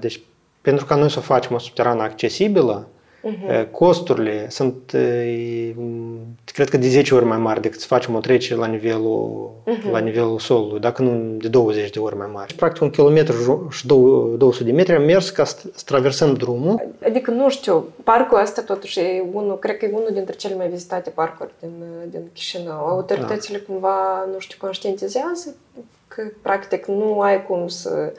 Deci, pentru ca noi să o facem o subterană accesibilă, uh-huh. costurile sunt, cred că de 10 ori mai mari decât să facem o trecere la nivelul, uh-huh. la nivelul solului, dacă nu de 20 de ori mai mari. Practic un kilometru și 200 de metri am mers ca să traversăm drumul. Adică, nu știu, parcul ăsta totuși e unul, cred că e unul dintre cele mai vizitate parcuri din, din Chișinău. Autoritățile da. cumva, nu știu, conștientizează că practic nu ai cum să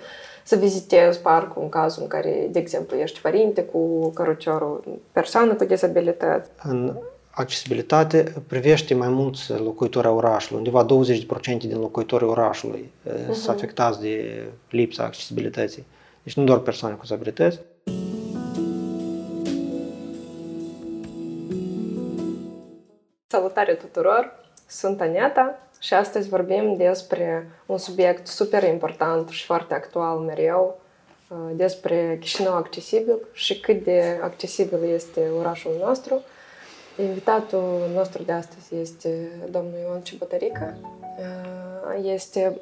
să vizitezi parcul în cazul în care, de exemplu, ești părinte cu căruciorul, persoană cu dizabilități. În accesibilitate privește mai mulți locuitori a orașului. Undeva 20% din locuitorii orașului uh-huh. sunt afectați de lipsa accesibilității. Deci nu doar persoane cu dizabilități. Salutare tuturor! Sunt Aneta și astăzi vorbim despre un subiect super important și foarte actual mereu, uh, despre Chișinău accesibil și cât de accesibil este orașul nostru. Invitatul nostru de astăzi este domnul Ion Ciubătărică. Uh, este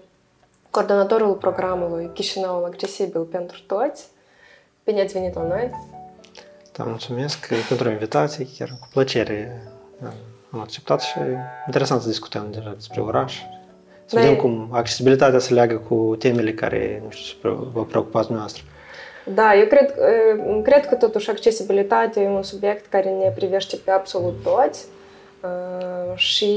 coordonatorul programului Chișinăul accesibil pentru toți. Bine ați venit la noi! Da, mulțumesc pentru invitație, chiar cu plăcere am acceptat și interesant să discutăm deja despre oraș. Să vedem cum accesibilitatea se leagă cu temele care, nu știu, vă preocupați dumneavoastră. Da, eu cred, cred că totuși accesibilitatea e un subiect care ne privește pe absolut toți. Și,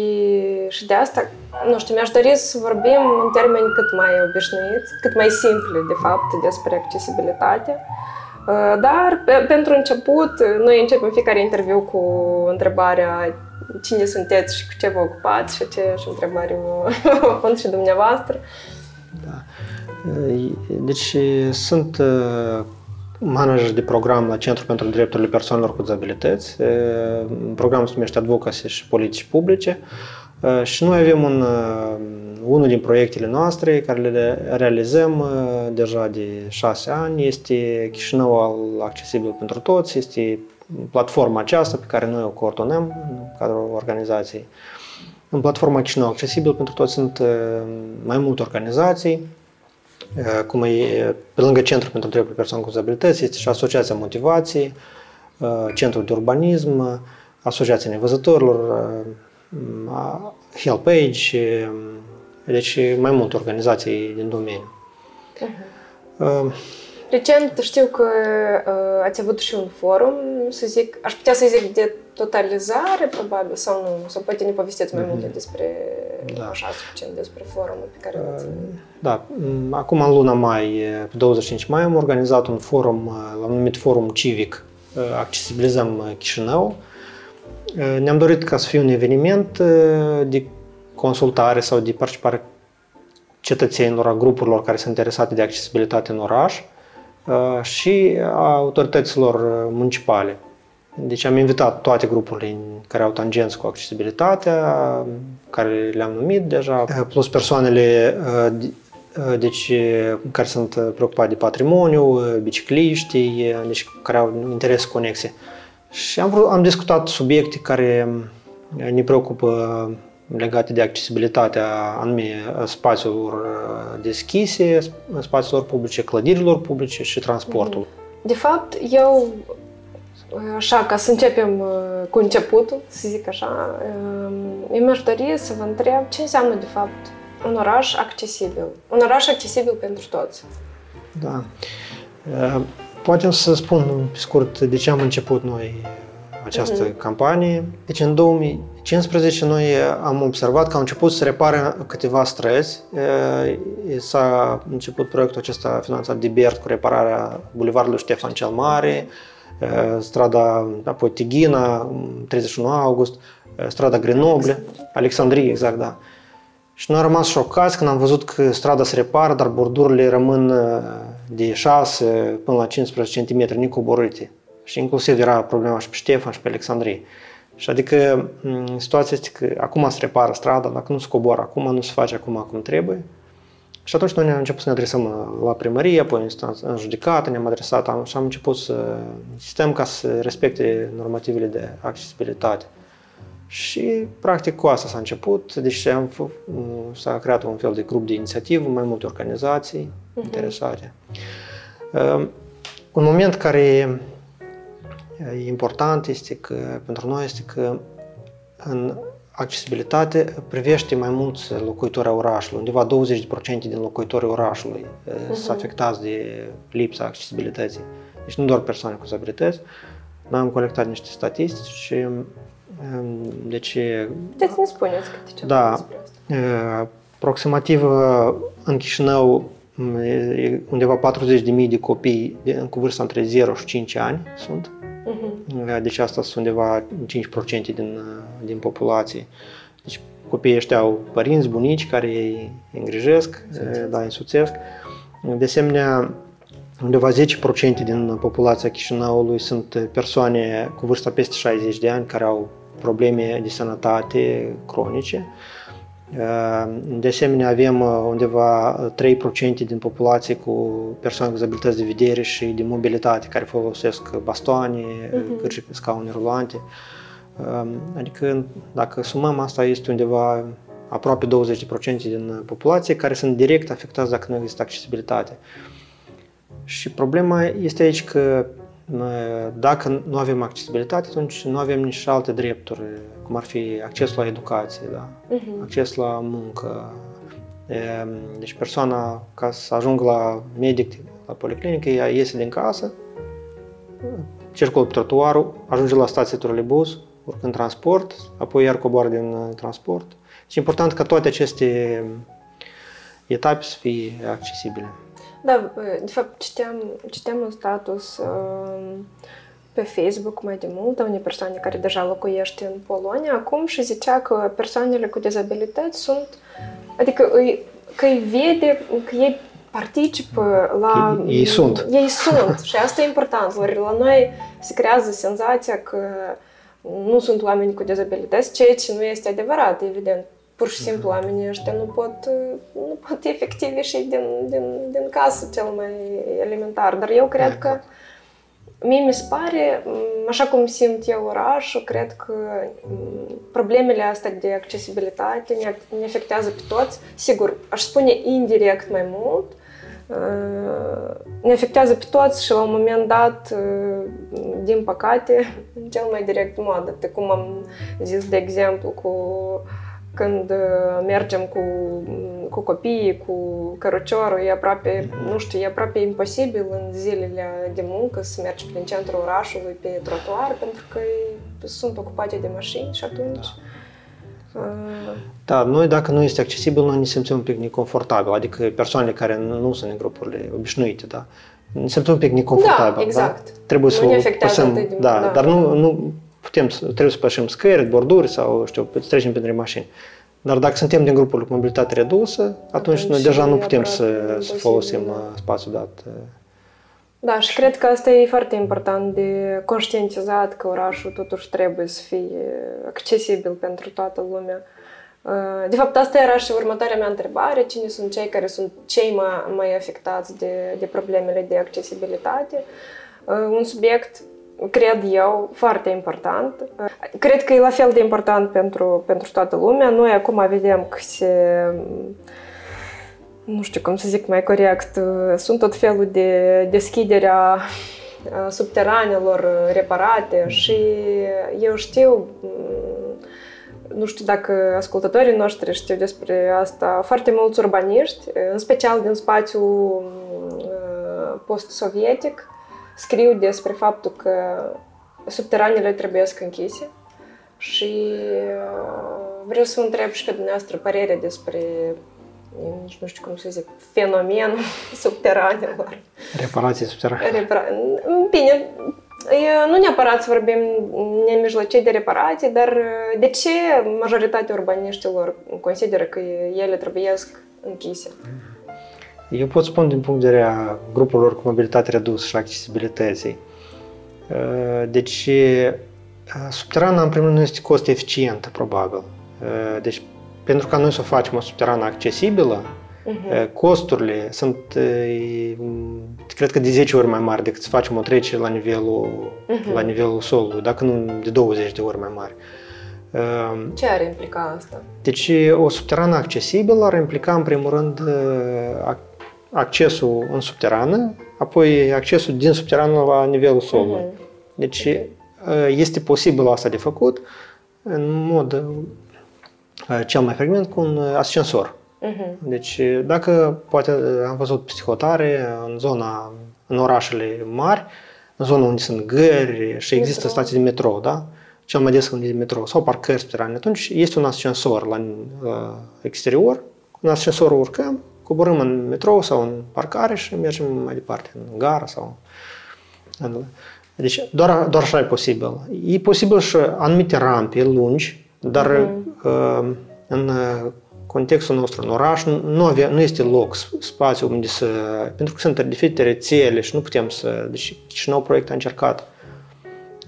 și de asta, nu știu, mi-aș dori să vorbim în termeni cât mai obișnuiți, cât mai simpli, de fapt, despre accesibilitate. Dar, pe, pentru început, noi începem fiecare interviu cu întrebarea cine sunteți și cu ce vă ocupați și aceeași întrebare o pun și dumneavoastră. Da. Deci sunt manager de program la Centrul pentru Drepturile Persoanelor cu Dizabilități. Programul se numește Advocacy și Politici Publice. Și noi avem un, unul din proiectele noastre care le realizăm deja de șase ani. Este Chișinău al accesibil pentru toți, este platforma aceasta pe care noi o coordonăm în cadrul organizației. În platforma Chișinău Accesibil pentru toți sunt uh, mai multe organizații, uh, cum e, pe lângă Centrul pentru Drepturile Persoanelor cu Dizabilități, este și Asociația Motivației, uh, Centrul de Urbanism, Asociația Nevăzătorilor, HelpAge, deci mai multe organizații din domeniu. Uh-huh. Recent știu că uh, ați avut și un forum, să zic, aș putea să zic de totalizare, probabil, sau nu, sau poate ne povestiți mai mm-hmm. multe despre, da. așa, suficient despre forumul pe care l-ați... Da, acum în luna mai, pe 25 mai, am organizat un forum, l-am numit Forum Civic, Accesibilizăm Chișinău. Ne-am dorit ca să fie un eveniment de consultare sau de participare cetățenilor, a grupurilor care sunt interesate de accesibilitate în oraș, Uh, și a autorităților municipale. Deci am invitat toate grupurile care au tangenți cu accesibilitatea, care le-am numit deja, uh, plus persoanele uh, deci, care sunt preocupate de patrimoniu, bicicliștii, deci care au interese conexe. Și am, vrut, am discutat subiecte care ne preocupă legate de accesibilitatea anume spațiilor uh, deschise, spațiilor publice, clădirilor publice și transportul. Mm-hmm. De fapt, eu, așa, ca să începem uh, cu începutul, să zic așa, um, eu mi-aș dori să vă întreb ce înseamnă, de fapt, un oraș accesibil. Un oraș accesibil pentru toți. Da. Uh, poate să spun pe scurt de ce am început noi această uh-huh. campanie. Deci în 2015 noi am observat că au început să repare câteva străzi. S-a început proiectul acesta finanțat de BERT cu repararea bulevardului Ștefan cel Mare, strada apoi Tighina, 31 august, strada Grenoble, Alexandrie, exact, da. Și noi am rămas șocați când am văzut că strada se repară, dar bordurile rămân de 6 până la 15 cm necoborâte. Și inclusiv era problema și pe Ștefan și pe Alexandrie. Și adică situația este că acum se repară strada, dacă nu se coboară acum, nu se face acum cum trebuie. Și atunci noi ne-am început să ne adresăm uh, la primărie, apoi în, instanță, în judecată ne-am adresat am, și am început să insistăm ca să respecte normativele de accesibilitate. Și practic cu asta s-a început, deci am, s-a creat un fel de grup de inițiativă, mai multe organizații uh-huh. interesate. Uh, un moment care e important este că, pentru noi este că în accesibilitate privește mai mulți locuitori a orașului. Undeva 20% din locuitorii orașului uh-huh. sunt afectați de lipsa accesibilității. Deci nu doar persoane cu dizabilități. Noi am colectat niște statistici și um, deci... Puteți să ne spuneți câte ceva da, despre asta. Aproximativ în Chișinău undeva 40.000 de copii cu vârsta între 0 și 5 ani sunt. Uh-huh. Deci asta sunt undeva 5% din, din populație. Deci copiii ăștia au părinți, bunici care îi îngrijesc, da, însuțesc. De asemenea, undeva 10% din populația Chișinăului sunt persoane cu vârsta peste 60 de ani care au probleme de sănătate cronice. De asemenea, avem undeva 3% din populație cu persoane cu dizabilități de vedere și de mobilitate care folosesc bastoane, uh-huh. cârci pe scaune rulante. Adică, dacă sumăm asta, este undeva aproape 20% din populație care sunt direct afectați dacă nu există accesibilitate. Și problema este aici că dacă nu avem accesibilitate, atunci nu avem nici alte drepturi, cum ar fi accesul la educație, da? uh-huh. acces la muncă. Deci persoana, ca să ajungă la medic, la policlinică, ea iese din casă, circulă pe trotuarul, ajunge la stația trolebus, urcă în transport, apoi iar coboară din uh, transport. Și important ca toate aceste etape să fie accesibile. Da, de fapt, citeam, citeam un status uh, pe Facebook mai de mult a unei persoane care deja locuiește în Polonia acum și zicea că persoanele cu dezabilități sunt, adică îi, că îi vede, că ei participă la... Ei, ei sunt. Ei sunt și asta e important. Ori la noi se creează senzația că nu sunt oameni cu dezabilități, ceea ce nu este adevărat, evident pur și simplu oamenii ăștia nu pot, nu pot efectiv ieși din, din, din casă cel mai elementar. Dar eu cred că mie mi se pare, așa cum simt eu orașul, cred că problemele astea de accesibilitate ne, ne afectează pe toți. Sigur, aș spune indirect mai mult, ne afectează pe toți și la un moment dat, din păcate, cel mai direct mod, de cum am zis, de exemplu, cu când uh, mergem cu, cu copiii, cu căruciorul, e aproape, nu știu, e aproape imposibil în zilele de muncă să mergi prin centrul orașului pe trotuar, pentru că sunt ocupate de mașini și atunci... Da. Uh... Da, noi dacă nu este accesibil, noi ne simțim un pic neconfortabil, adică persoanele care nu sunt în grupurile obișnuite, da, ne simțim un pic neconfortabil. Da, exact. Da? Trebuie nu să o păsăm, da, da, dar nu, nu, putem, trebuie să pășim scări, borduri sau, știu, să trecem printre mașini. Dar dacă suntem din grupul cu mobilitate redusă, atunci, atunci noi deja nu putem să, să folosim uh, spațiul dat. Uh. Da, și cred că asta e foarte important de conștientizat că orașul totuși trebuie să fie accesibil pentru toată lumea. Uh, de fapt, asta era și următoarea mea întrebare. Cine sunt cei care sunt cei mai, mai afectați de, de problemele de accesibilitate? Un subiect cred eu, foarte important. Cred că e la fel de important pentru, pentru toată lumea. Noi acum vedem că se nu știu cum să zic mai corect, sunt tot felul de deschiderea subteranelor reparate și eu știu, nu știu dacă ascultătorii noștri știu despre asta, foarte mulți urbaniști, în special din spațiul post-sovietic, scriu despre faptul că subteranele trebuie să închise și uh, vreau să vă întreb și pe dumneavoastră părere despre nici nu știu cum să zic, fenomenul subteranelor. Reparații subterane. Repara... Bine, nu neapărat să vorbim nemijlocit de reparații, dar uh, de ce majoritatea urbaniștilor consideră că ele trebuie închise? Mm. Eu pot spune din punct de vedere a grupurilor cu mobilitate redusă și accesibilității. Uh, deci, uh, subterana, în primul rând, nu este cost eficientă, probabil. Uh, deci, pentru ca noi să facem o subterană accesibilă, uh-huh. costurile sunt, cred că de 10 ori mai mari decât să facem o trecere la nivelul, uh-huh. la nivelul solului, dacă nu de 20 de ori mai mari. Ce ar implica asta? Deci, o subterană accesibilă ar implica, în primul rând, accesul în subterană, apoi accesul din subteran la nivelul solului. Uh-huh. Deci okay. este posibil asta de făcut în mod cel mai frecvent cu un ascensor. Uh-huh. Deci dacă poate am văzut psihotare în zona, în orașele mari, în zona unde sunt gări și există metro. stații de metrou, da? Cel mai des când e de metrou sau parcări subterane, atunci este un ascensor la uh, exterior, în ascensor urcăm, coborâm în metrou sau în parcare și mergem mai departe, în gara sau... Deci doar, doar așa e posibil. E posibil și anumite rampe lungi, dar uh-huh. uh, în contextul nostru în oraș nu, avea, nu este loc, spațiu unde să... Pentru că sunt diferite rețele și nu putem să... Deci Chișinău proiect a încercat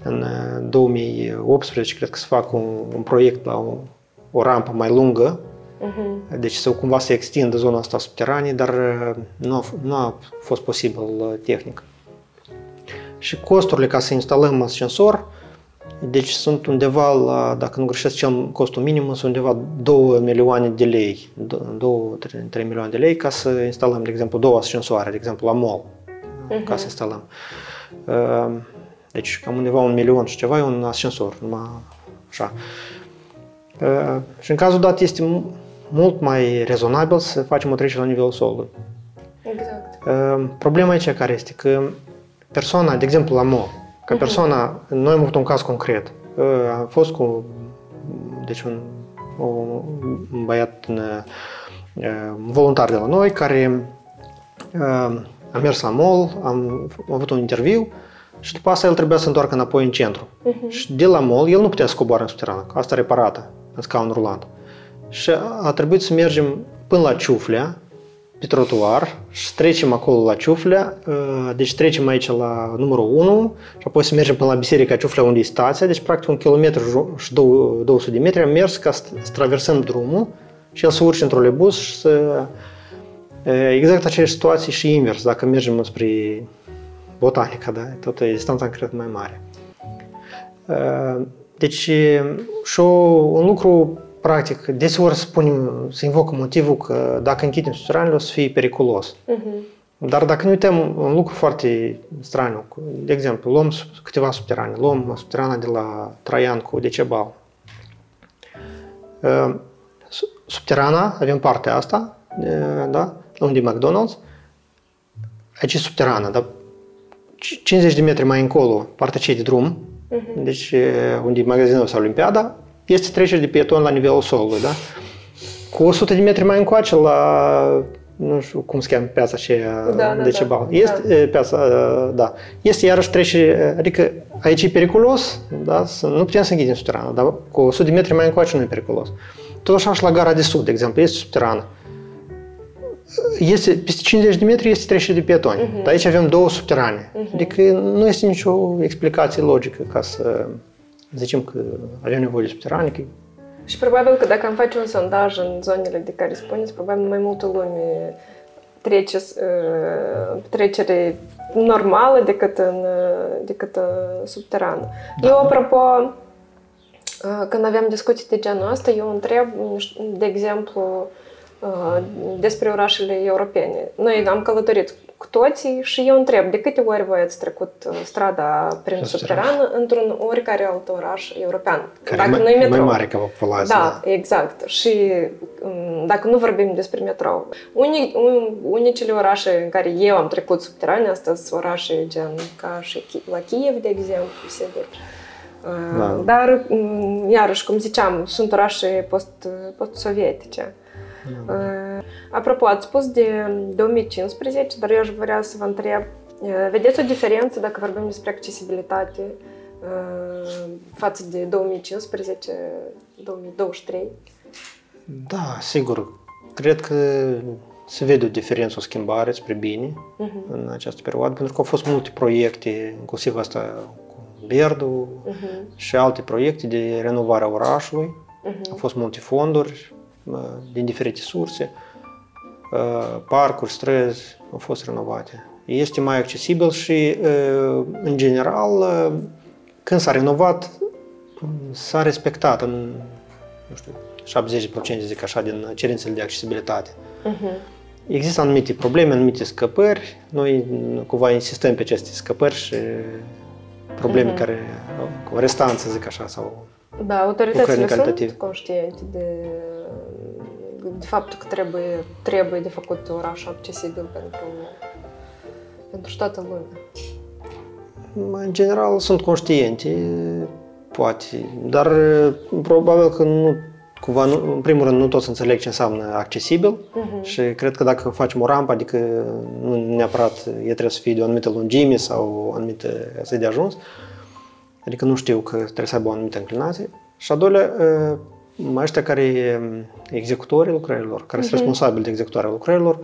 în 2018, uh, cred că să fac un, un proiect la o, o rampă mai lungă, uh-huh. deci să cumva să extindă zona asta subteranie, dar uh, nu a, nu a fost posibil uh, tehnic. Și costurile ca să instalăm ascensor, deci sunt undeva la, dacă nu greșesc, cel costul minim sunt undeva 2 milioane de lei, 2-3 milioane de lei ca să instalăm, de exemplu, două ascensoare, de exemplu, la mall, uh-huh. ca să instalăm. Deci cam undeva un milion și ceva e un ascensor, numai așa. Și în cazul dat este mult mai rezonabil să facem o trecere la nivelul solului. Exact. Problema aici care este că persoana, de exemplu la mall, ca mhm. persoana, uh-huh. noi am avut un caz concret. Am fost cu deci un, un băiat un, un voluntar de la noi care a mers la mall, am, am avut un interviu și după asta el trebuia să întoarcă înapoi în centru. Uh-huh. Și de la mall, el nu putea să coboare în subterană, că asta reparată, în scaun rulant. Și a trebuit să mergem până la Ciuflea, pe trotuar și trecem acolo la Ciuflea, deci trecem aici la numărul 1 și apoi să mergem până la Biserica Ciuflea unde e stația, deci practic un kilometru și 200 de metri am mers ca să traversăm drumul și el să urce într-o lebus și să... Exact aceeași situație și invers, dacă mergem spre botanica, da? tot e distanța cred mai mare. Deci și un lucru practic, deseori spunem, să invocă motivul că dacă închidem subteranele o să fie periculos. Uh-huh. Dar dacă nu uităm un lucru foarte straniu, de exemplu, luăm câteva subterane, luăm subterana de la Traian cu Decebal. Subterana, avem partea asta, da, unde e McDonald's, aici e subterană, dar 50 de metri mai încolo, partea ce de drum, uh-huh. deci unde e magazinul sau Olimpiada, este trecere de pieton la nivelul solului, da? Cu 100 de metri mai încoace la nu știu cum se cheamă piața aceea da, de da, da. Este da. piața, da. Este iarăși trece, adică aici e periculos, da? nu putem să închidem subterană, dar cu 100 de metri mai încoace nu e periculos. Tot așa și la gara de sud, de exemplu, este subterană. Este, peste 50 de metri este trecere de pietoni, uh-huh. dar aici avem două subterane. Uh-huh. Adică nu este nicio explicație logică ca să zicem că avem nevoie de subterane. Și probabil că dacă am face un sondaj în zonele de care spuneți, probabil mai multă lume trece uh, trecere normală decât în, uh, decât în subteran. Da. Eu, apropo, uh, când aveam discuții de genul ăsta, eu întreb, de exemplu, despre orașele europene. Noi am călătorit cu toții și eu întreb de câte ori voi ați trecut uh, strada prin subteran într-un oricare alt oraș european. Care dacă mai, metro. mai mare ca populație. Da, da, exact. Și um, dacă nu vorbim despre metrou. Unii, unicele orașe în care eu am trecut subteran, astea sunt orașe gen ca și la Kiev, de exemplu, sigur. Uh, da. Dar, um, iarăși, cum ziceam, sunt orașe post, post-sovietice. Uh, apropo, ați spus de 2015, dar eu aș vrea să vă întreb, uh, vedeți o diferență dacă vorbim despre accesibilitate uh, față de 2015-2023? Da, sigur. Cred că se vede o diferență, o schimbare spre bine uh-huh. în această perioadă, pentru că au fost multe proiecte, inclusiv asta cu Berdu uh-huh. și alte proiecte de renovare a orașului. Uh-huh. Au fost multe fonduri din diferite surse, parcuri, străzi au fost renovate. Este mai accesibil și, în general, când s-a renovat, s-a respectat în, nu știu, 70% zic așa, din cerințele de accesibilitate. Uh-huh. există anumite probleme, anumite scăpări. Noi cumva insistăm pe aceste scăpări și probleme mm-hmm. care, cu restanță, să zic așa, sau Da, autoritățile sunt conștiente de, de faptul că trebuie, trebuie de făcut orașul accesibil pentru, pentru toată lumea. În general sunt conștiente, poate, dar probabil că nu cumva, nu, în primul rând, nu toți înțeleg ce înseamnă accesibil uh-huh. și cred că dacă facem o rampă, adică nu neapărat e trebuie să fie de o anumită lungime sau o anumită zi de ajuns, adică nu știu că trebuie să aibă o anumită înclinație. Și a doilea, mai ăștia care executorii lucrărilor, care uh-huh. sunt responsabili de executarea lucrărilor,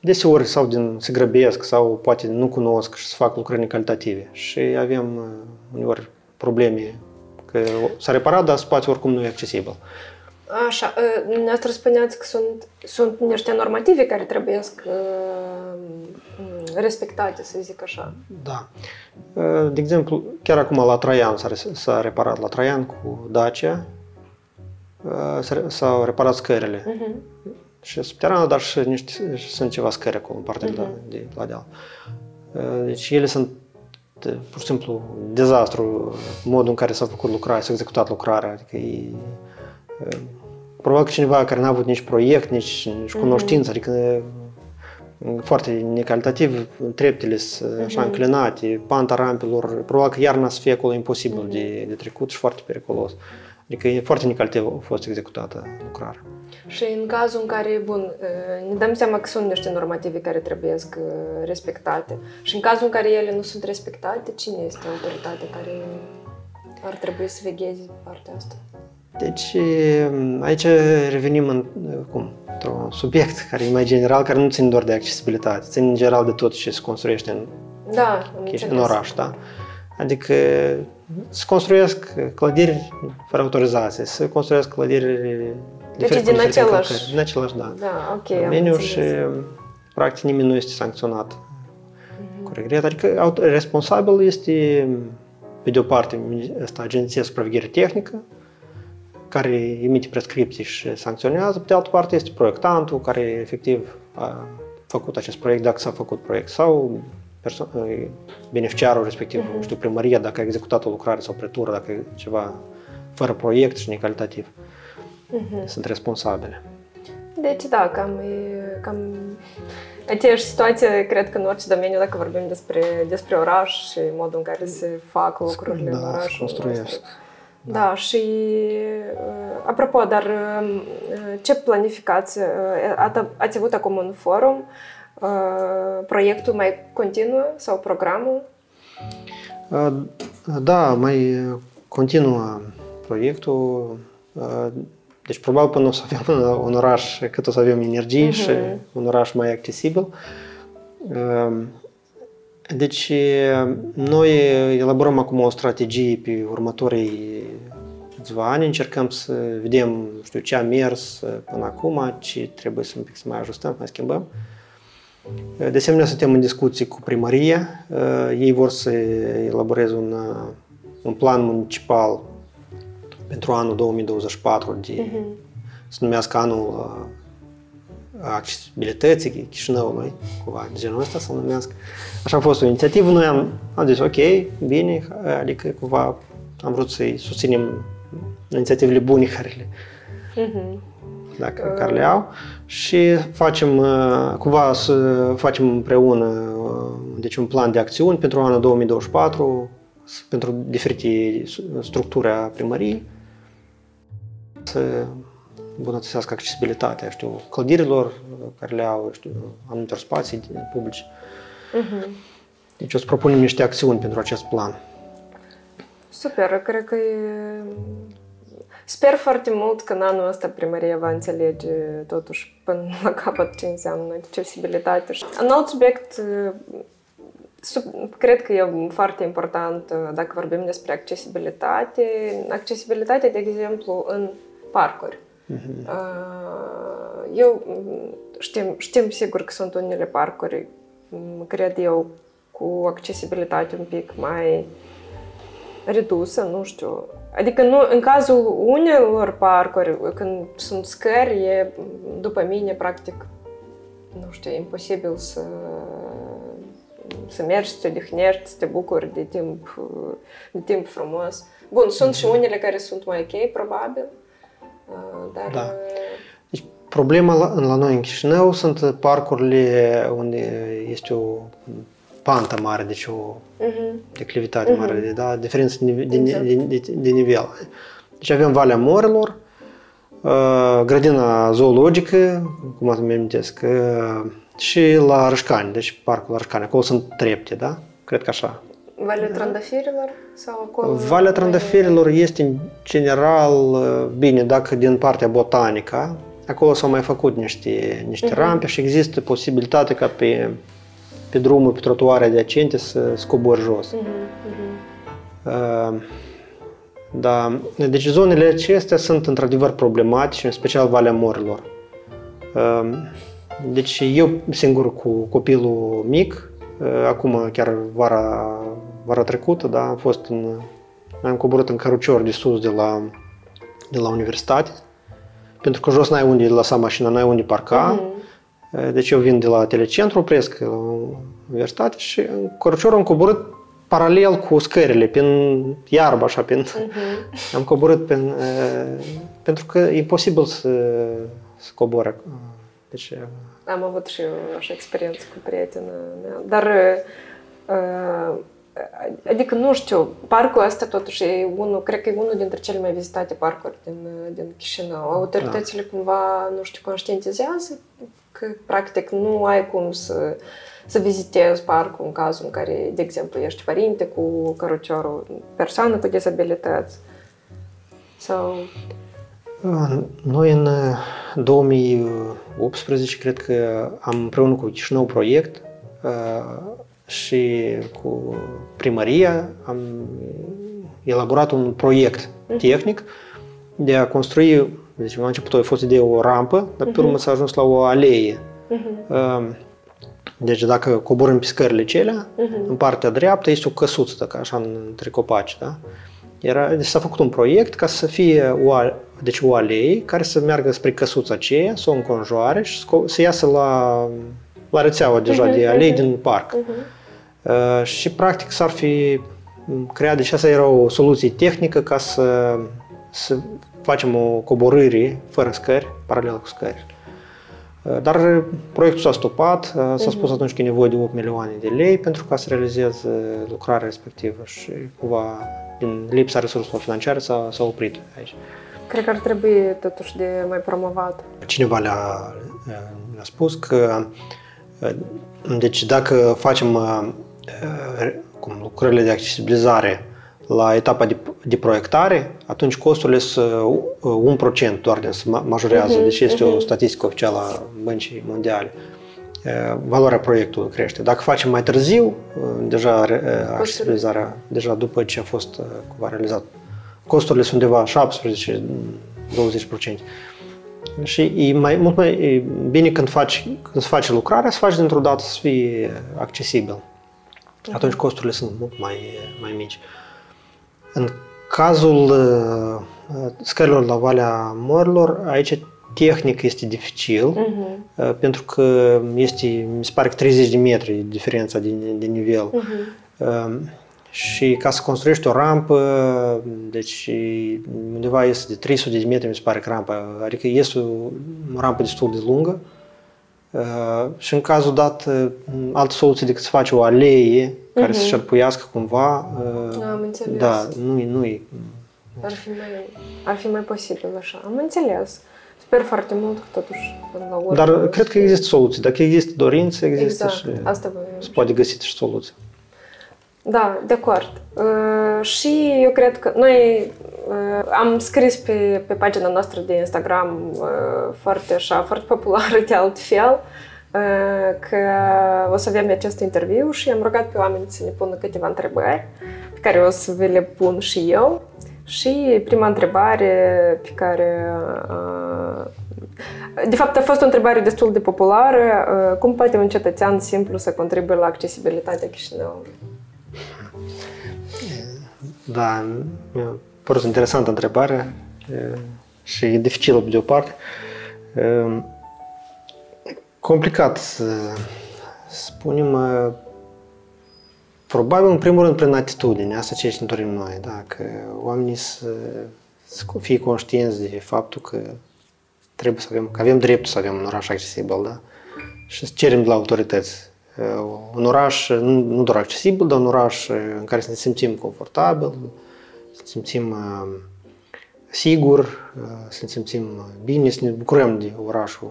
deseori sau din se grăbesc sau poate nu cunosc și să fac lucrări necalitative și avem uneori probleme că s-a reparat, dar spațiul oricum nu e accesibil. Așa, dumneavoastră spuneați că sunt, sunt niște normative care trebuie respectate, să zic așa. Da. De exemplu, chiar acum la Traian s-a, s-a reparat la Traian cu Dacia, s-au reparat scările. Uh-huh. Și subterană, dar și niște, sunt ceva scări acolo în partea uh-huh. de, de la deal. Deci ele sunt pur și simplu dezastru modul în care s-a făcut lucrarea, s-a executat lucrarea. Adică e, probabil că cineva care n-a avut nici proiect, nici, nici cunoștință, mm-hmm. adică foarte necalitativ, treptele sunt mm-hmm. așa înclinate, panta rampelor, probabil că iarna să fie acolo imposibil mm-hmm. de, de trecut și foarte periculos. Adică e foarte necalitativ a fost executată lucrarea. Și în cazul în care, bun, ne dăm seama că sunt niște normative care trebuie respectate și în cazul în care ele nu sunt respectate, cine este autoritatea care ar trebui să vegheze partea asta? Deci, aici revenim în, cum, într-un subiect care e mai general, care nu ține doar de accesibilitate, ține în general de tot ce se construiește în, da, în oraș, da? Adică se construiesc clădiri fără autorizație, se construiesc clădiri deci din același... Din același, da. Da, ok, domeniu și practic nimeni nu este sancționat mm-hmm. cu regret. Adică responsabil este, pe de o parte, asta, Agenția Supraveghere Tehnică, care emite prescripții și sancționează, pe de altă parte este proiectantul care efectiv a făcut acest proiect, dacă s-a făcut proiect, sau perso- beneficiarul respectiv, uh-huh. știu, primăria, dacă a executat o lucrare sau pretură, dacă e ceva fără proiect și necalitativ. Uh-huh. Sunt responsabile. Deci, da, cam, cam aceeași situație, cred că în orice domeniu, dacă vorbim despre, despre oraș și modul în care se fac lucrurile da, în oraș. se construiesc. Da. da, și apropo, dar ce planificați? Ați avut acum un forum? Proiectul mai continuă sau programul? Da, mai continuă proiectul. Deci probabil până o să avem un oraș, cât o să avem energie uh-huh. și un oraș mai accesibil. Ehm, deci noi elaborăm acum o strategie pe următorii câțiva ani, încercăm să vedem, știu, ce a mers până acum, ce trebuie să un pic să mai ajustăm, să mai schimbăm. De asemenea, suntem în discuții cu primăria. Ei vor să elaboreze un, un plan municipal pentru anul 2024 de, uh-huh. să numească anul uh, accesibilității Chișinăului, cumva de genul ăsta să numească. Așa a fost o inițiativă, noi am, am zis ok, bine, adică cumva am vrut să-i susținem inițiativele bune care le, uh-huh. Dacă, uh. care le au și facem, uh, cumva să facem împreună uh, deci un plan de acțiuni pentru anul 2024 pentru diferite structuri a primăriei să îmbunătățească accesibilitatea, știu, clădirilor care le au, știu, anumitor spații publice. Uh-huh. Deci o să propunem niște acțiuni pentru acest plan. Super, cred că e... Sper foarte mult că în anul ăsta primăria va înțelege totuși până la capăt ce înseamnă accesibilitate. Un alt subiect Cred că e foarte important dacă vorbim despre accesibilitate. Accesibilitatea, de exemplu, în parcuri. Uh-huh. Eu știm, știm sigur că sunt unele parcuri, cred eu, cu accesibilitate un pic mai redusă, nu știu. Adică nu, în cazul unelor parcuri, când sunt scări, e, după mine, practic, nu știu, imposibil să, să mergi, să te odihnești, să te bucuri de timp, de timp frumos. Bun, sunt și unele care sunt mai ok, probabil, dar... Da. Deci, problema la, la noi în Chișinău sunt parcurile unde este o pantă mare, deci o uh-huh. declivitate uh-huh. mare, da? diferență de, de, exact. de, de, de nivel. Deci avem Valea Morilor, uh, grădina zoologică, cum mă amintesc, uh, și la Rășcani, deci parcul la Rășcani, acolo sunt trepte, da? Cred că așa. Valea Trandafirilor? Sau acolo Valea Trandafirilor este în general bine dacă din partea botanică, acolo s-au mai făcut niște, niște uh-huh. rampe și există posibilitatea ca pe, pe drumul, pe trotuare adiacente să scobori jos. Uh-huh. Uh, da, deci zonele acestea sunt într-adevăr problematice, în special Valea Morilor. Uh, deci eu singur cu copilul mic, uh, acum chiar vara vara trecută, da, am fost în, am coborât în cărucior de sus de la, de la universitate, pentru că jos n-ai unde lăsa mașina, n-ai unde parca. Mm-hmm. Deci eu vin de la telecentru, opresc la universitate și în cărucior am coborât paralel cu scările, prin iarbă, așa, prin... Uh-huh. Am coborât prin, pentru că e imposibil să, să coboră. Deci, am avut și eu așa experiență cu prietena mea, dar Adică, nu știu, parcul ăsta totuși e unul, cred că e unul dintre cele mai vizitate parcuri din, din Chișinău. Autoritățile da. cumva, nu știu, conștientizează că practic nu ai cum să, să vizitezi parcul în cazul în care, de exemplu, ești părinte cu căruciorul, persoană cu dizabilități. Sau... Noi în 2018 cred că am împreună cu Chișinău proiect și cu primăria am elaborat un proiect mhm. tehnic de a construi, deci la început a fost ideea o rampă, dar pe urmă mhm. s-a ajuns la o alee. Mhm. Deci dacă coborâm pe scările celea, în partea dreaptă este o căsuță, ca așa între copaci, da? Era, deci s-a făcut un proiect ca să fie o, deci o alee care să meargă spre căsuța aceea, să o înconjoare și să iasă la, la rețeaua deja uh-huh, de alei uh-huh. din parc. Uh-huh. Uh, și practic s-ar fi creat, deci asta era o soluție tehnică ca să, să facem o coborâre fără scări, paralel cu scări. Uh, dar proiectul s-a stopat, uh, s-a spus mhm. atunci că e nevoie de 8 milioane de lei pentru ca să realizeze lucrarea respectivă și cumva din lipsa resurselor financiare s-a, s-a oprit aici. Cred că ar trebui totuși de mai promovat. Cineva le-a, le-a spus că deci dacă facem Eh, cum lucrările de accesibilizare la etapa de, de proiectare, atunci costurile sunt 1% eh, doar din se majorează. Uh-huh, deci este uh-huh. o mhm. statistică oficială a Băncii Mondiale. Eh, valoarea proiectului crește. Dacă facem mai târziu, deja accesibilizarea, deja după ce a fost cumva realizat, costurile sunt undeva 17-20%. Și e mai, mult mai e bine când faci, când se face lucrarea, să faci dintr-o dată să fie accesibil atunci costurile sunt mult mai, mai mici. În cazul uh, scărilor la Valea Morilor, aici tehnic este dificil, uh-huh. pentru că este, mi se pare că 30 de metri diferența de, de nivel. Uh-huh. Și ca să construiești o rampă, deci undeva este de 300 de metri, mi se pare că rampa, adică este o, o rampă destul de lungă. Uh, și în cazul dat, uh, altă soluție decât să faci o alee care uh-huh. să șerpuiască cumva. Uh, Am înțeles. Da, nu e, nu e. Ar fi mai, ar fi mai posibil așa. Am înțeles. Sper foarte mult că totuși la urmă... Dar cred că există soluții. Dacă există dorință, există exact. și Asta se poate găsi și soluții. Da, de acord. Uh, și eu cred că noi uh, am scris pe, pe pagina noastră de Instagram uh, foarte așa, foarte populară de altfel, uh, că o să avem acest interviu și am rugat pe oameni să ne pună câteva întrebări pe care o să vi le pun și eu. Și prima întrebare pe care uh, de fapt, a fost o întrebare destul de populară. Uh, cum poate un cetățean simplu să contribuie la accesibilitatea Chișinăului? Da, mi-a părut interesantă întrebare și e dificilă de o parte. Complicat să spunem, probabil în primul rând prin atitudine, asta ce ne dorim noi, da? că oamenii să, să fie conștienți de faptul că trebuie să avem, că avem dreptul să avem un oraș accesibil, da? Și să cerem de la autorități. Un oraș nu doar accesibil, dar un oraș în care să ne simțim confortabil, să ne simțim sigur, să ne simțim bine, să ne bucurăm de orașul,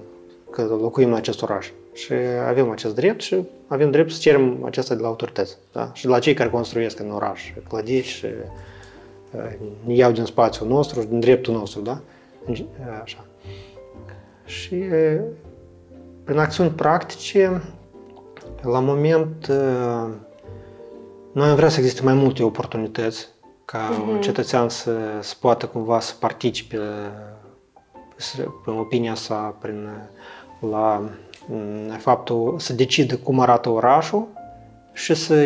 că locuim în acest oraș. Și avem acest drept și avem drept să cerem acesta de la autorități. Da? Și de la cei care construiesc în oraș clădiri și ne iau din spațiul nostru, din dreptul nostru. Da? Așa. Și prin acțiuni practice, la moment, noi am vrea să existe mai multe oportunități ca uh-huh. cetățean să, să poată cumva să participe prin opinia sa, prin la faptul să decidă cum arată orașul și să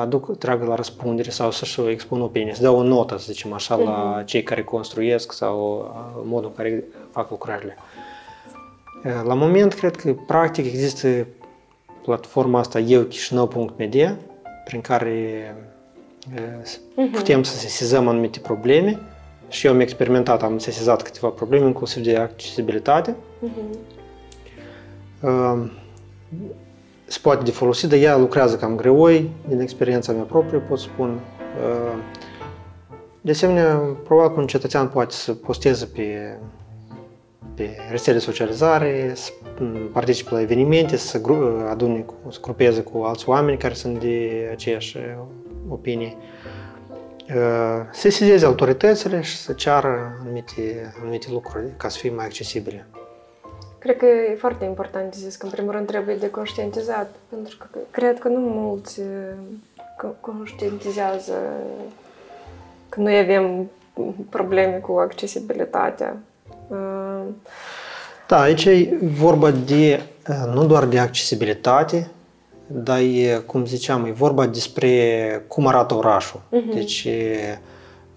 aduc, tragă la răspundere sau să-și expună opinie, să dea o notă, să zicem așa, uh-huh. la mhm. cei care construiesc sau modul în care fac lucrările. La moment, cred că practic există platforma asta eu Chișinău.media, prin care uh-huh. Putem să sesizăm anumite probleme și eu am experimentat, am sesizat câteva probleme, inclusiv de accesibilitate. Uh-huh. Se poate de folosit, dar ea lucrează cam greoi, din experiența mea proprie pot spun. De asemenea, probabil că un cetățean poate să posteze pe, pe rețele de socializare, să participe la evenimente, să adune, să grupeze cu alți oameni care sunt de aceeași opinie. Să sesizeze autoritățile și să ceară anumite, anumite lucruri ca să fie mai accesibile. Cred că e foarte important de zis că, în primul rând, trebuie de conștientizat, pentru că cred că nu mulți conștientizează că noi avem probleme cu accesibilitatea. Da, aici e vorba de, nu doar de accesibilitate, dar e, cum ziceam, e vorba despre cum arată orașul. Uh-huh. Deci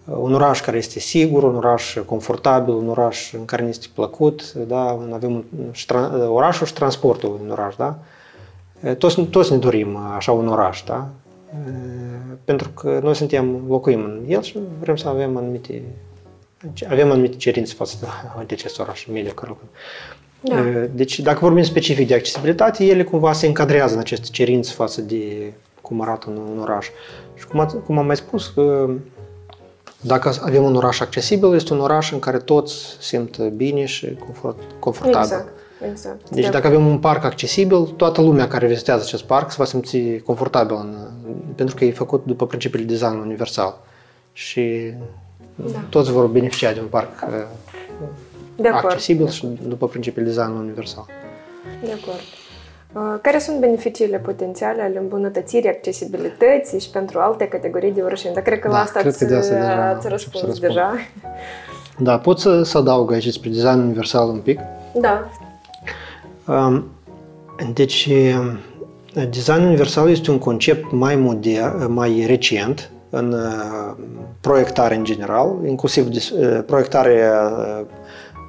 un oraș care este sigur, un oraș confortabil, un oraș în care ne este plăcut, da? avem un, orașul și transportul în oraș, da? Toți, toți ne dorim așa un oraș, da? Pentru că noi suntem, locuim în el și vrem să avem anumite avem anumite cerințe față de acest oraș mediu care lucrăm. Da. Deci, dacă vorbim specific de accesibilitate, ele cumva se încadrează în aceste cerințe față de cum arată un, un oraș. Și cum, cum am mai spus, dacă avem un oraș accesibil, este un oraș în care toți simt bine și confort, confortabil. Exact. Exact. Deci dacă avem un parc accesibil, toată lumea care vizitează acest parc se va simți confortabil, în, pentru că e făcut după principiul de design universal. Și da. toți vor beneficia de un parc de accesibil și după principiul de design universal. De acord. Care sunt beneficiile potențiale ale îmbunătățirii accesibilității și pentru alte categorii de orășeni? Dar cred că da, la asta ați, de asta deja ați răspuns deja. Da, pot să, să adaug aici despre design universal un pic? Da. Deci, design universal este un concept mai modern, mai recent în proiectare în general, inclusiv proiectare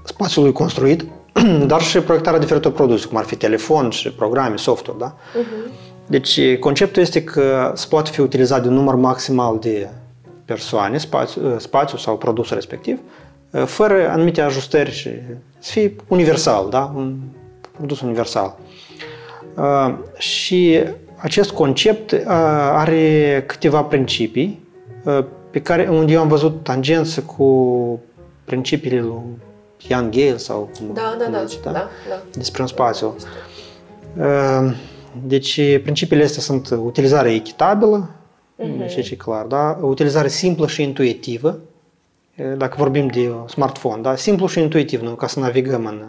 spațiului construit, dar și proiectarea diferitor produse, cum ar fi telefon și programe, software, da? Uh-huh. Deci conceptul este că se poate fi utilizat de un număr maximal de persoane, spațiu, spațiu sau produsul respectiv, fără anumite ajustări și să fie universal, da? Un produs universal. Uh, și acest concept uh, are câteva principii uh, pe care unde eu am văzut tangență cu principiile lui Jan Gale sau cum da, da, da, zice, da? Da, da. despre un spațiu. Ehm, deci, principiile astea sunt utilizarea echitabilă, uh-huh. deci e clar, da? utilizare simplă și intuitivă, dacă vorbim de smartphone, da? simplu și intuitiv, nu? ca să navigăm în...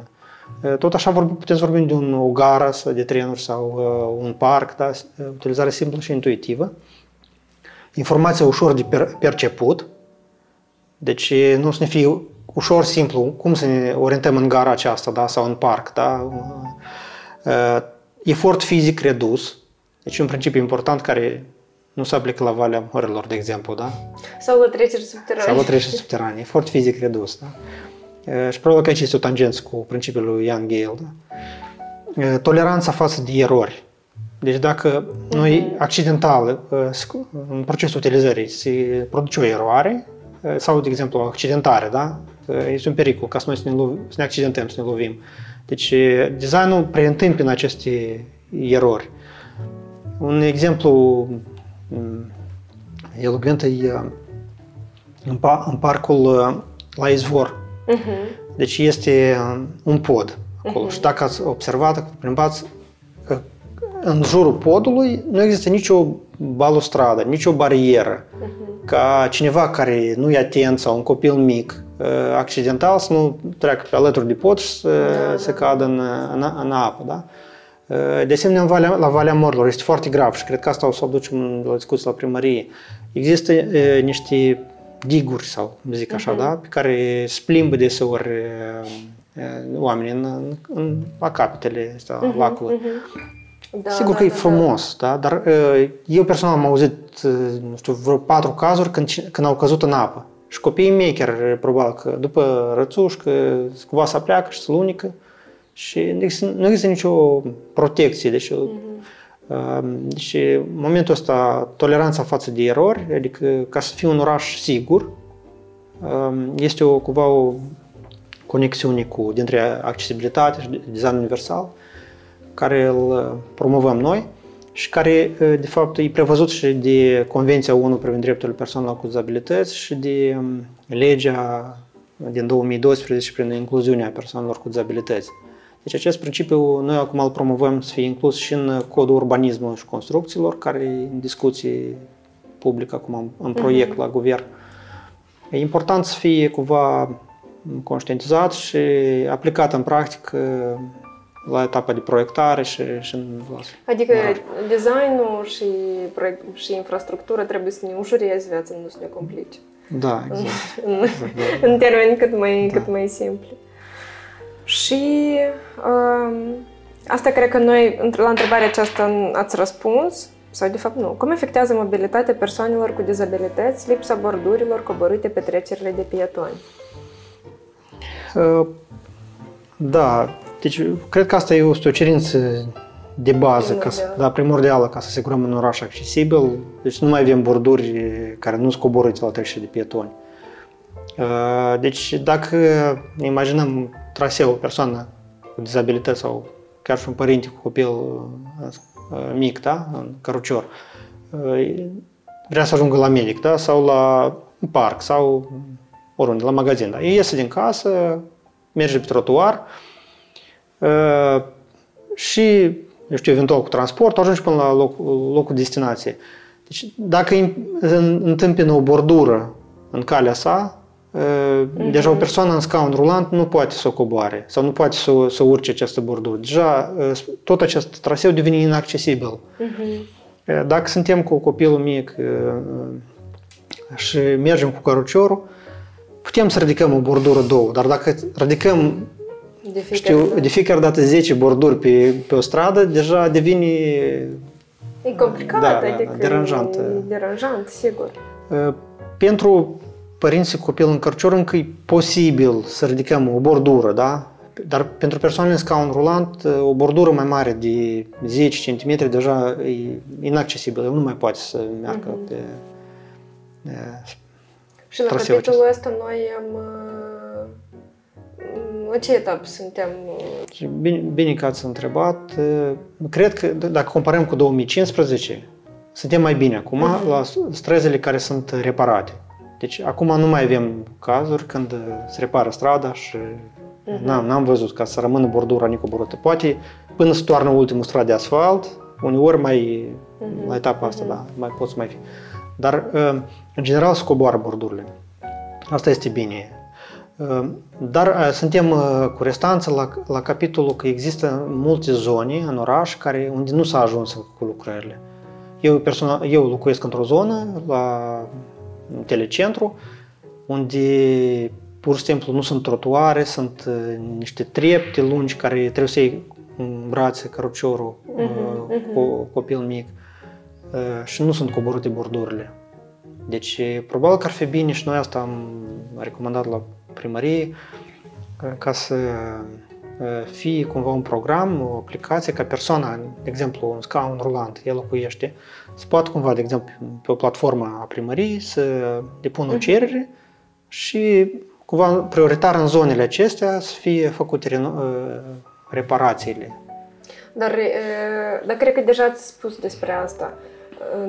Tot așa vorbi, putem să vorbim de un, o gară de trenuri sau uh, un parc, da? utilizare simplă și intuitivă. Informația ușor de per, perceput, deci nu să ne fie ușor simplu, cum să ne orientăm în gara aceasta da? sau în parc. Da? Uh, efort fizic redus, deci un principiu important care nu se aplică la Valea Mărilor, de exemplu, da? Sau la treceri subterane. Sau la treceri subterane. Efort fizic redus, da? Uh, și probabil că aici este o tangență cu principiul lui Ian Gale, da? toleranța față de erori. Deci dacă noi accidental, în procesul utilizării, se produce o eroare, sau, de exemplu, o accidentare, da? Este un pericol ca să noi să ne, lov- să ne accidentăm, să ne lovim. Deci, designul preîntâmpină aceste erori. Un exemplu elogvent e în, în parcul la izvor. Uh-huh. Deci este un pod acolo. Uh-huh. Și dacă ați observat, plimbați, în jurul podului nu există nicio balustradă, nicio barieră. Uh-huh. Ca cineva care nu e atent sau un copil mic accidental să nu treacă pe alături de pod și să da, se da. cadă în, în, în apă. Da? De asemenea, în Valea, la Valea Morilor este foarte grav și cred că asta o să aducem la discuție la primărie. Există e, niște diguri sau, zic așa, uh-huh. da? pe care splimbă deseori oamenii în, în, în la capetele astea, uh-huh, lacului. Uh-huh. Da, Sigur da, că da, e frumos, da. da? dar eu personal am auzit, nu știu, vreo patru cazuri când, când au căzut în apă. Și copiii mei chiar, probabil că după rățușcă, cumva să pleacă și să lunică și nu există, nu există nicio protecție. Deci, mm-hmm. deci, în momentul ăsta, toleranța față de erori, adică ca să fie un oraș sigur, este o, cumva o conexiune cu, dintre accesibilitate și design universal, care îl promovăm noi și care, de fapt, e prevăzut și de Convenția ONU privind drepturile persoanelor cu dizabilități și de legea din 2012 prin incluziunea persoanelor cu dizabilități. Deci acest principiu noi acum îl promovăm să fie inclus și în codul urbanismului și construcțiilor, care e în discuție publică acum în proiect uh-huh. la guvern. E important să fie cumva conștientizat și aplicat în practică la etapa de proiectare și, și în Adică oraș. designul și, proiect, și infrastructura trebuie să ne ușureze viața, nu să ne complice. Da, exact. în, exact, da. în termeni cât mai, da. cât mai simpli. Și uh, asta cred că noi, la întrebarea aceasta ați răspuns, sau de fapt nu. Cum afectează mobilitatea persoanelor cu dizabilități lipsa bordurilor coborâte pe trecerile de pietoni? Uh, da, deci cred că asta este o cerință de bază, ca să, da, primordială, ca să asigurăm un oraș accesibil. Deci nu mai avem borduri care nu sunt coborâte la trecerile de pietoni. Uh, deci dacă ne imaginăm traseu, o persoană cu dizabilități sau chiar și un părinte cu copil uh, mic, da, în cărucior, uh, vrea să ajungă la medic, da, sau la parc, sau oriunde, la magazin, da. Ei iese din casă, merge pe trotuar uh, și, eu știu, eventual cu transport, ajunge până la loc, locul destinației. Deci, dacă întâmpină o bordură în calea sa, Mm-hmm. Deja o persoană în scaun rulant nu poate să o coboare sau nu poate să, să urce această bordură. Deja tot acest traseu devine inaccesibil. Mm-hmm. Dacă suntem cu copilul mic și mergem cu căruciorul, putem să ridicăm o bordură două, dar dacă ridicăm de fiecare, știu, de fiecare dată 10 borduri pe, pe o stradă, deja devine... E complicat, da, adică deranjant. E deranjant, sigur. Pentru părinții cu copil în cărcior încă e posibil să ridicăm o bordură, da? Dar pentru persoane în scaun rulant, o bordură mai mare de 10 cm deja e inaccesibil. El nu mai poate să meargă uh-huh. pe e, Și la capitolul ăsta noi am... La ce etapă suntem? Bine, bine că ați întrebat. Cred că dacă comparăm cu 2015, suntem mai bine acum uh-huh. la străzile care sunt reparate. Deci acum nu mai avem cazuri când se repară strada și uh-huh. n-am, n-am văzut ca să rămână bordura necoborâtă. Poate până se toarnă ultimul strat de asfalt, uneori mai, uh-huh. la etapa asta, uh-huh. da, mai pot să mai fi. Dar în general se coboară bordurile. Asta este bine. Dar suntem cu restanță la, la capitolul că există multe zone în oraș care, unde nu s-a ajuns cu lucrările. Eu, personal, eu locuiesc într-o zonă la telecentru, unde pur și simplu nu sunt trotuare, sunt uh, niște trepte lungi care trebuie să iei în brațe căruciorul uh-huh, uh-huh. cu copil mic uh, și nu sunt coborâte bordurile. Deci, probabil că ar fi bine și noi asta am recomandat la primărie ca să fie cumva un program, o aplicație ca persoana, de exemplu, un scaun rulant, el locuiește, să poată cumva, de exemplu, pe o platformă a primăriei să depună o mhm. cerere și cumva prioritar în zonele acestea să fie făcute reparațiile. Dar, dar cred că deja ați spus despre asta.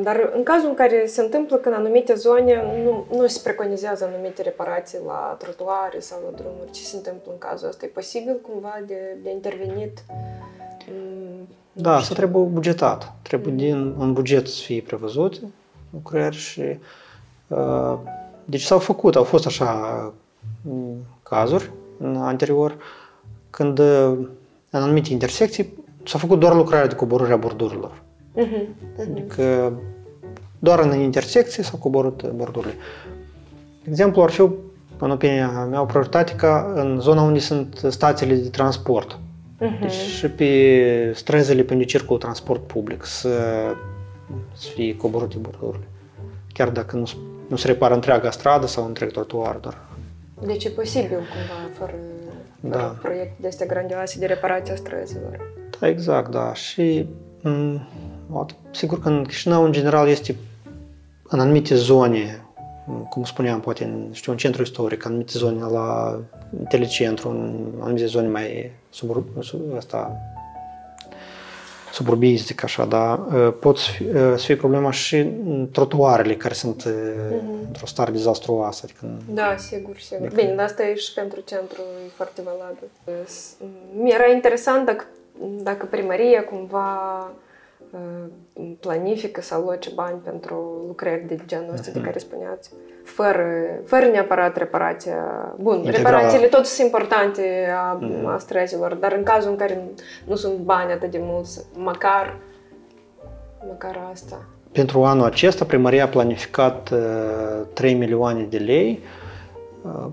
Dar în cazul în care se întâmplă că în anumite zone nu, nu se preconizează anumite reparații la trotuare sau la drumuri, ce se întâmplă în cazul ăsta? E posibil cumva de, de intervenit? Da, să trebuie bugetat. Trebuie mm. din un buget să fie prevăzut lucrări și uh, deci s-au făcut, au fost așa cazuri în anterior când în anumite intersecții s-a făcut doar lucrarea de coborâre a bordurilor. Uh-huh. Adică doar în intersecție s-au coborât bordurile. Exemplu ar fi, în opinia mea, o prioritate ca în zona unde sunt stațiile de transport. Uh-huh. Deci și pe străzile pe unde circulă transport public să, să fie coborâte bordurile. Chiar dacă nu, nu se repară întreaga stradă sau întreg trotuar, doar. Deci e posibil cumva, fără, fără da. proiecte de astea grandioase de reparație a străzilor. Da, exact, da. Și m- Sigur că în Chișinău, în general, este în anumite zone, cum spuneam, poate în, știu, în centru istoric, în anumite zone la telecentru, în anumite zone mai subur, sub, asta, suburbii, zic așa, dar ă, pot să fie, ă, să fie problema și trotuarele care sunt uh-huh. într-o stare dezastruoasă. Adică... Da, sigur, sigur. Adică... Bine, dar asta e și pentru centru, e foarte valabil. Mi-era interesant dacă, dacă primăria cumva planifică să aloce bani pentru lucrări de genul ăsta de care spuneați, fără, fără neapărat reparația. Bun, Integra... reparațiile tot sunt importante a, mm. a străzilor, dar în cazul în care nu sunt bani atât de mulți, măcar, măcar asta. Pentru anul acesta, primăria a planificat uh, 3 milioane de lei, uh,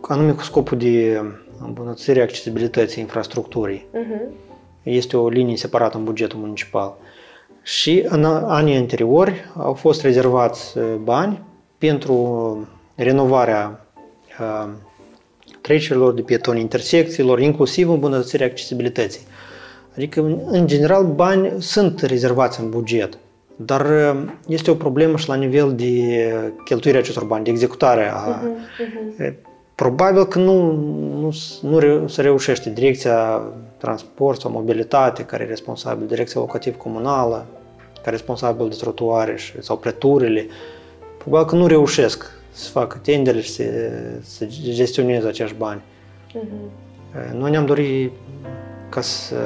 anume cu scopul de îmbunătățirea accesibilității infrastructurii. Uh-huh este o linie separată în bugetul municipal. Și în anii anteriori au fost rezervați uh, bani pentru renovarea uh, trecerilor de pietoni, intersecțiilor, inclusiv îmbunătățirea accesibilității. Adică, în general, bani sunt rezervați în buget, dar uh, este o problemă și la nivel de cheltuirea acestor bani, de executare a uh-huh, uh-huh. Probabil că nu, nu, nu se reușește. Direcția transport sau mobilitate, care e responsabil, direcția locativ comunală, care e responsabil de trotuare și, sau preturile, probabil că nu reușesc să facă tendere și să, să gestioneze acești bani. Uh-huh. Noi ne-am dorit ca să,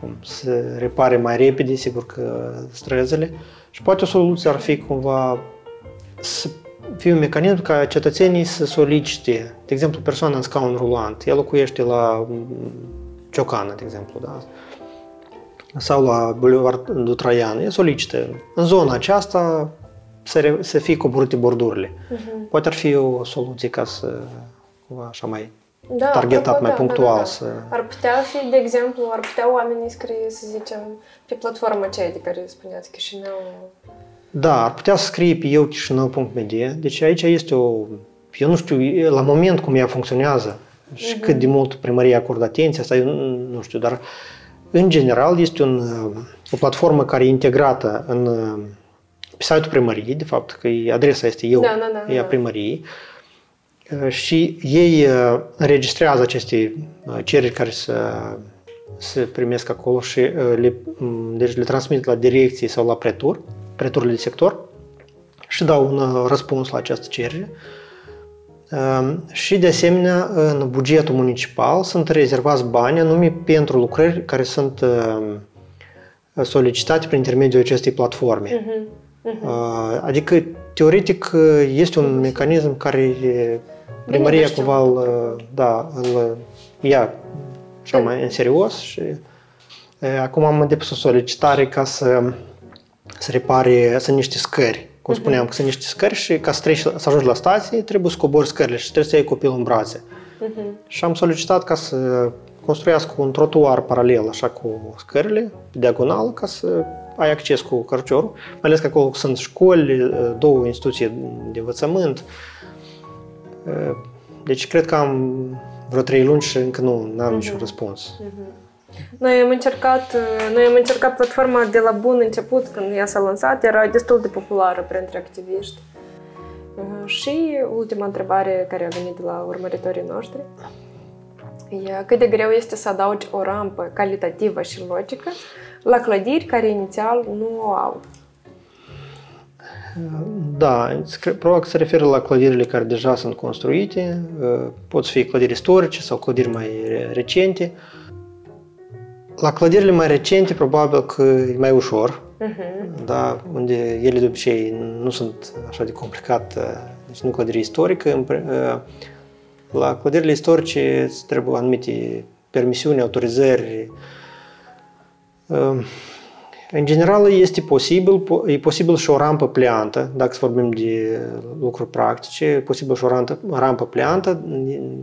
cum, să repare mai repede, sigur că străzile, și poate o soluție ar fi cumva să fie un mecanism ca cetățenii să solicite, de exemplu, persoana în scaun rulant, ea locuiește la Ciocană, de exemplu, da? sau la Boulevard Dutraian, ea solicită în zona aceasta să, re, să fie coborâte bordurile. Uh-huh. Poate ar fi o soluție ca să, cumva, așa mai da, targetat, mai da, punctual. Da, da. Să... Ar putea fi, de exemplu, ar putea oamenii scrie, să zicem, pe platforma aceea de care spuneați, Chișinău, da, ar putea să scrie pe eu Chișinău.md. Deci aici este o... Eu nu știu, la moment cum ea funcționează și uh-huh. cât de mult primăria acordă atenție, asta eu nu știu, dar în general este un, o platformă care e integrată în, pe site-ul primăriei, de fapt, că adresa este eu, da, da, da, e a da. primăriei, și ei uh, înregistrează aceste uh, cereri care să se primesc acolo și uh, le, deci le transmit la direcție sau la pretur preturile de sector și dau un uh, răspuns la această cerere. Um, și de asemenea, în bugetul municipal sunt rezervați bani anume pentru lucrări care sunt um, solicitate prin intermediul acestei platforme. Uh-huh. Uh-huh. Adică, teoretic, este un mecanism care primăria cumva îl, da, îl ia așa mai în serios și acum am depus o solicitare ca să să repare, sunt niște scări. Cum mhm. spuneam, că sunt niște scări și ca să, treci, să ajungi la stație, trebuie să cobori scările și trebuie să iei copilul în brațe. Uh-huh. Și am solicitat ca să construiască un trotuar paralel, așa cu scările, diagonal, ca să ai acces cu cărciorul, mai ales că acolo sunt școli, două instituții de învățământ. Deci cred că am vreo trei luni și încă nu am uh-huh. niciun răspuns. Uh-huh. Noi am încercat, noi am încercat platforma de la bun început, când ea s-a lansat, era destul de populară printre activiști. Și ultima întrebare care a venit de la urmăritorii noștri e cât de greu este să adaugi o rampă calitativă și logică la clădiri care inițial nu o au. Da, probabil că se referă la clădirile care deja sunt construite, pot fi clădiri istorice sau clădiri mai recente. La clădirile mai recente, probabil că e mai ușor, uh-huh. da, unde ele de obicei nu sunt așa de complicat, deci nu clădiri istorică. La clădirile istorice trebuie anumite permisiuni, autorizări. În general este posibil, e posibil și o rampă pleantă, dacă vorbim de lucruri practice, e posibil și o rampă, rampă pleantă,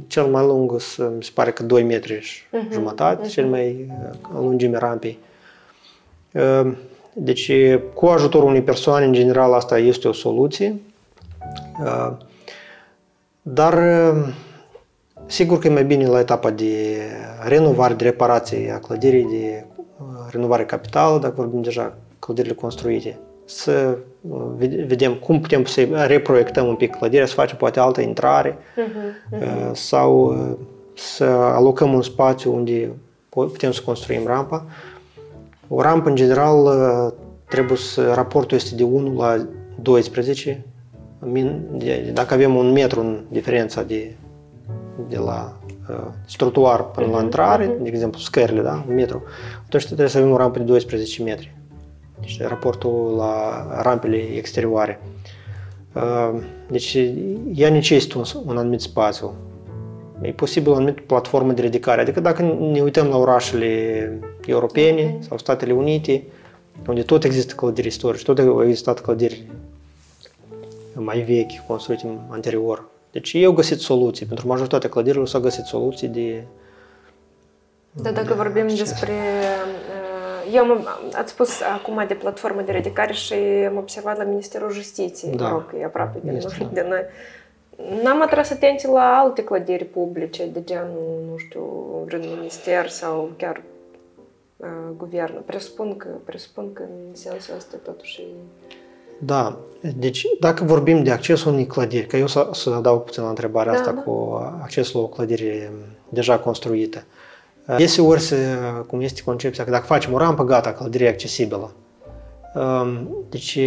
cel mai lung mi se pare că 2 metri și uh-huh. jumătate, uh-huh. cel mai lungime rampei. Deci, cu ajutorul unei persoane, în general, asta este o soluție. Dar, sigur că e mai bine la etapa de renovare, de reparație a clădirii, de renovare capitală, dacă vorbim deja clădirile construite, să vedem cum putem să reproiectăm un pic clădirea, să facem poate altă intrare uh-huh, uh-huh. sau să alocăm un spațiu unde putem să construim rampa. O rampă, în general, trebuie să raportul este de 1 la 12. Dacă avem un metru în diferența de, de la uh, trotuar până la intrare, de exemplu scările, da, un metru, atunci trebuie să avem o rampă de 12 metri. Deci raportul la rampele exterioare. Uh, deci ea necesită un, un anumit spațiu. E posibil o anumită platformă de ridicare. Adică dacă ne uităm la orașele europene okay. sau Statele Unite, unde tot există clădiri istorice, tot au existat clădiri mai vechi, construite anterior. Deci ei au găsit soluții. Pentru majoritatea clădirilor s-au găsit soluții de... Da, dacă de vorbim acces. despre... Eu am, ați spus acum de platformă de ridicare și am observat la Ministerul Justiției, da. rog, e aproape de, este, da. de noi. N-am atras atenție la alte clădiri publice, de genul, nu știu, vreun minister sau chiar uh, guvern. Presupun că, presupun că în sensul ăsta totuși da, deci dacă vorbim de accesul unei clădiri, că eu să, să adaug puțin la întrebarea da, asta da. cu accesul la o clădire deja construită. ori să, cum este concepția, că dacă facem o rampă, gata, clădirea e accesibilă. Um, deci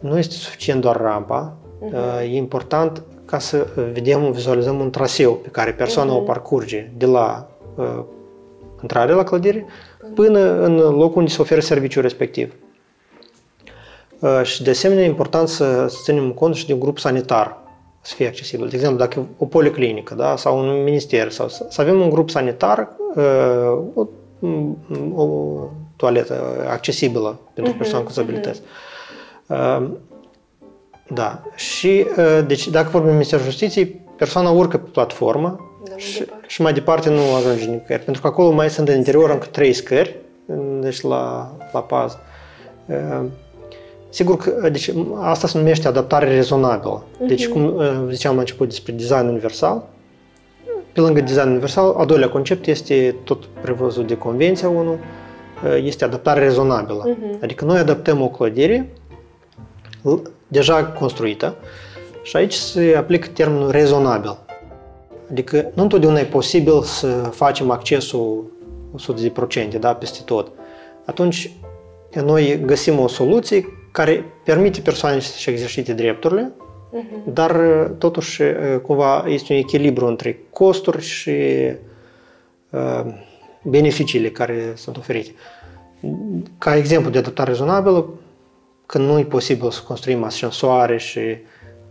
nu este suficient doar rampa, uh-huh. e important ca să vedem, vizualizăm un traseu pe care persoana uh-huh. o parcurge de la uh, intrarea la clădire până în locul unde se oferă serviciul respectiv. Uh, și de asemenea e important să, ținem cont și de un grup sanitar să fie accesibil. De exemplu, dacă o policlinică da, sau un minister, sau să avem un grup sanitar, uh, o, o toaletă accesibilă pentru uh-huh, persoane cu dizabilități. Uh-huh. Da. Și deci dacă vorbim de Ministerul Justiției, persoana urcă pe platformă da, și, și mai departe nu ajunge nicăieri. Pentru că acolo mai sunt în interior încă trei scări, deci la, la pază. Sigur că deci, asta se numește adaptare rezonabilă. Deci, cum ziceam la început despre design universal, pe lângă design universal, al doilea concept este tot prevăzut de Convenția 1, este adaptare rezonabilă. Uh-huh. Adică noi adaptăm o clădire deja construită și aici se aplică termenul rezonabil. Adică nu întotdeauna e posibil să facem accesul 100% da, peste tot. Atunci noi găsim o soluție care permite persoanei să-și exercite drepturile, uh-huh. dar totuși cumva este un echilibru între costuri și uh, beneficiile care sunt oferite. Ca exemplu de adaptare rezonabilă, când nu e posibil să construim ascensoare și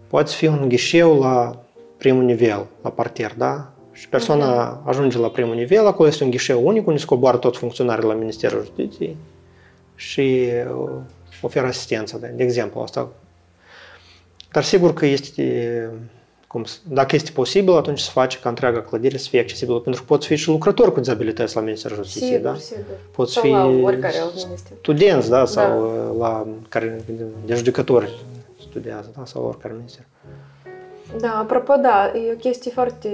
poate fi un ghișeu la primul nivel, la parter, da? Și persoana uh-huh. ajunge la primul nivel, acolo este un ghișeu unic unde scoboară toți funcționarii la Ministerul Justiției și oferă asistență, de exemplu asta. Dar sigur că este, cum, dacă este posibil, atunci se face ca întreaga clădire să fie accesibilă, pentru că pot fi și lucrători cu dizabilități la Ministerul Justiției, sigur, da? Sigur. Pot fi studenți, da, sau da. la care de judecători studiază, da, sau oricare minister. Da, apropo, da, e o chestie foarte,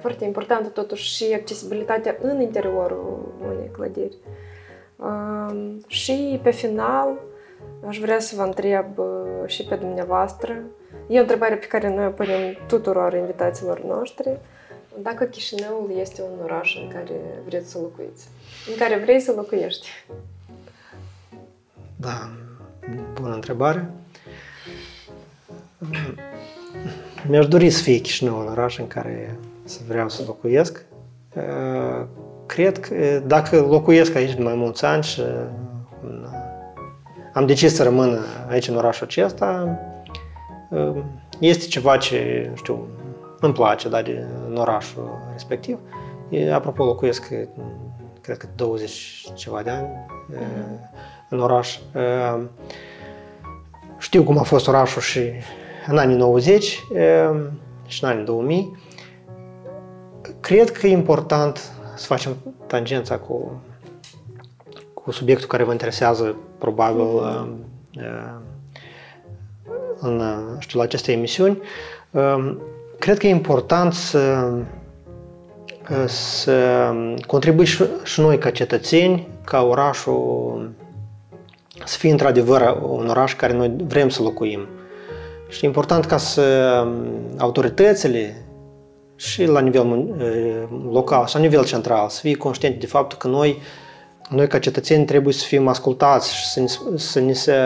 foarte importantă totuși și accesibilitatea în interiorul unei clădiri. Și pe final, aș vrea să vă întreb și pe dumneavoastră, e o întrebare pe care noi o punem tuturor invitaților noștri, dacă Chișinăul este un oraș în care vreți să locuiți, în care vrei să locuiești. Da, bună întrebare. Mi-aș dori să fie Chișinău un oraș în care să vreau să locuiesc. Cred că dacă locuiesc aici de mai mulți ani și am decis să rămân aici în orașul acesta, este ceva ce, știu, îmi place, da, de, în orașul respectiv. Apropo, locuiesc, cred că 20 ceva de ani mm-hmm. în oraș. Știu cum a fost orașul și în anii 90 și în anii 2000. Cred că e important să facem tangența cu, cu subiectul care vă interesează, probabil, mm-hmm. în, știu, la aceste emisiuni. Cred că e important să, să contribuim și noi ca cetățeni, ca orașul să fie într-adevăr un oraș care noi vrem să locuim. Și e important ca să autoritățile și la nivel local și la nivel central să fie conștiente de faptul că noi, noi ca cetățeni trebuie să fim ascultați și să ne, să ne se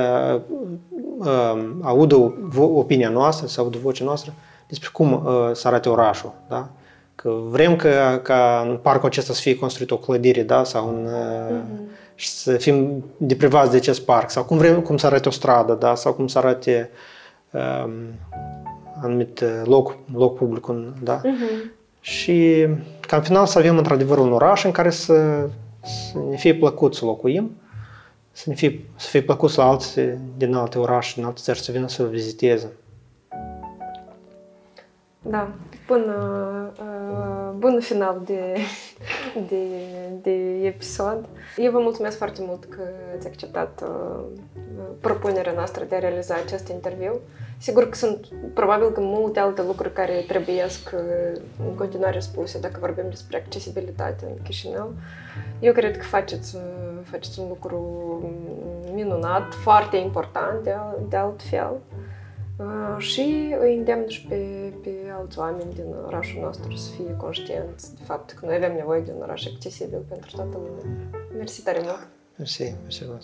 uh, audă opinia noastră, să audă vocea noastră despre cum uh, să arate orașul. Da? Că vrem ca, ca în parcul acesta să fie construit o clădire da? sau un, uh, mm-hmm. și să fim deprivați de acest parc sau cum vrem cum să arate o stradă da? sau cum să arate um, anumit uh, loc, loc public. Da? Mm-hmm. Și ca în final să avem într-adevăr un oraș în care să, să ne fie plăcut să locuim, să ne fie, să fie plăcut la alții din alte orașe, din alte țări să vină să viziteze. Da, bun, uh, bun final de, de, de episod. Eu vă mulțumesc foarte mult că ați acceptat uh, propunerea noastră de a realiza acest interviu. Sigur că sunt probabil că multe alte lucruri care trebuie în continuare spuse dacă vorbim despre accesibilitate în Chișinău. Eu cred că faceți, faceți un lucru minunat, foarte important de, de altfel. Uh, și îi îndemn și pe, pe alți oameni din orașul nostru să fie conștienți de fapt că noi avem nevoie de un oraș accesibil pentru toată lumea. Mersi tare mult! Mersi, mersi mult!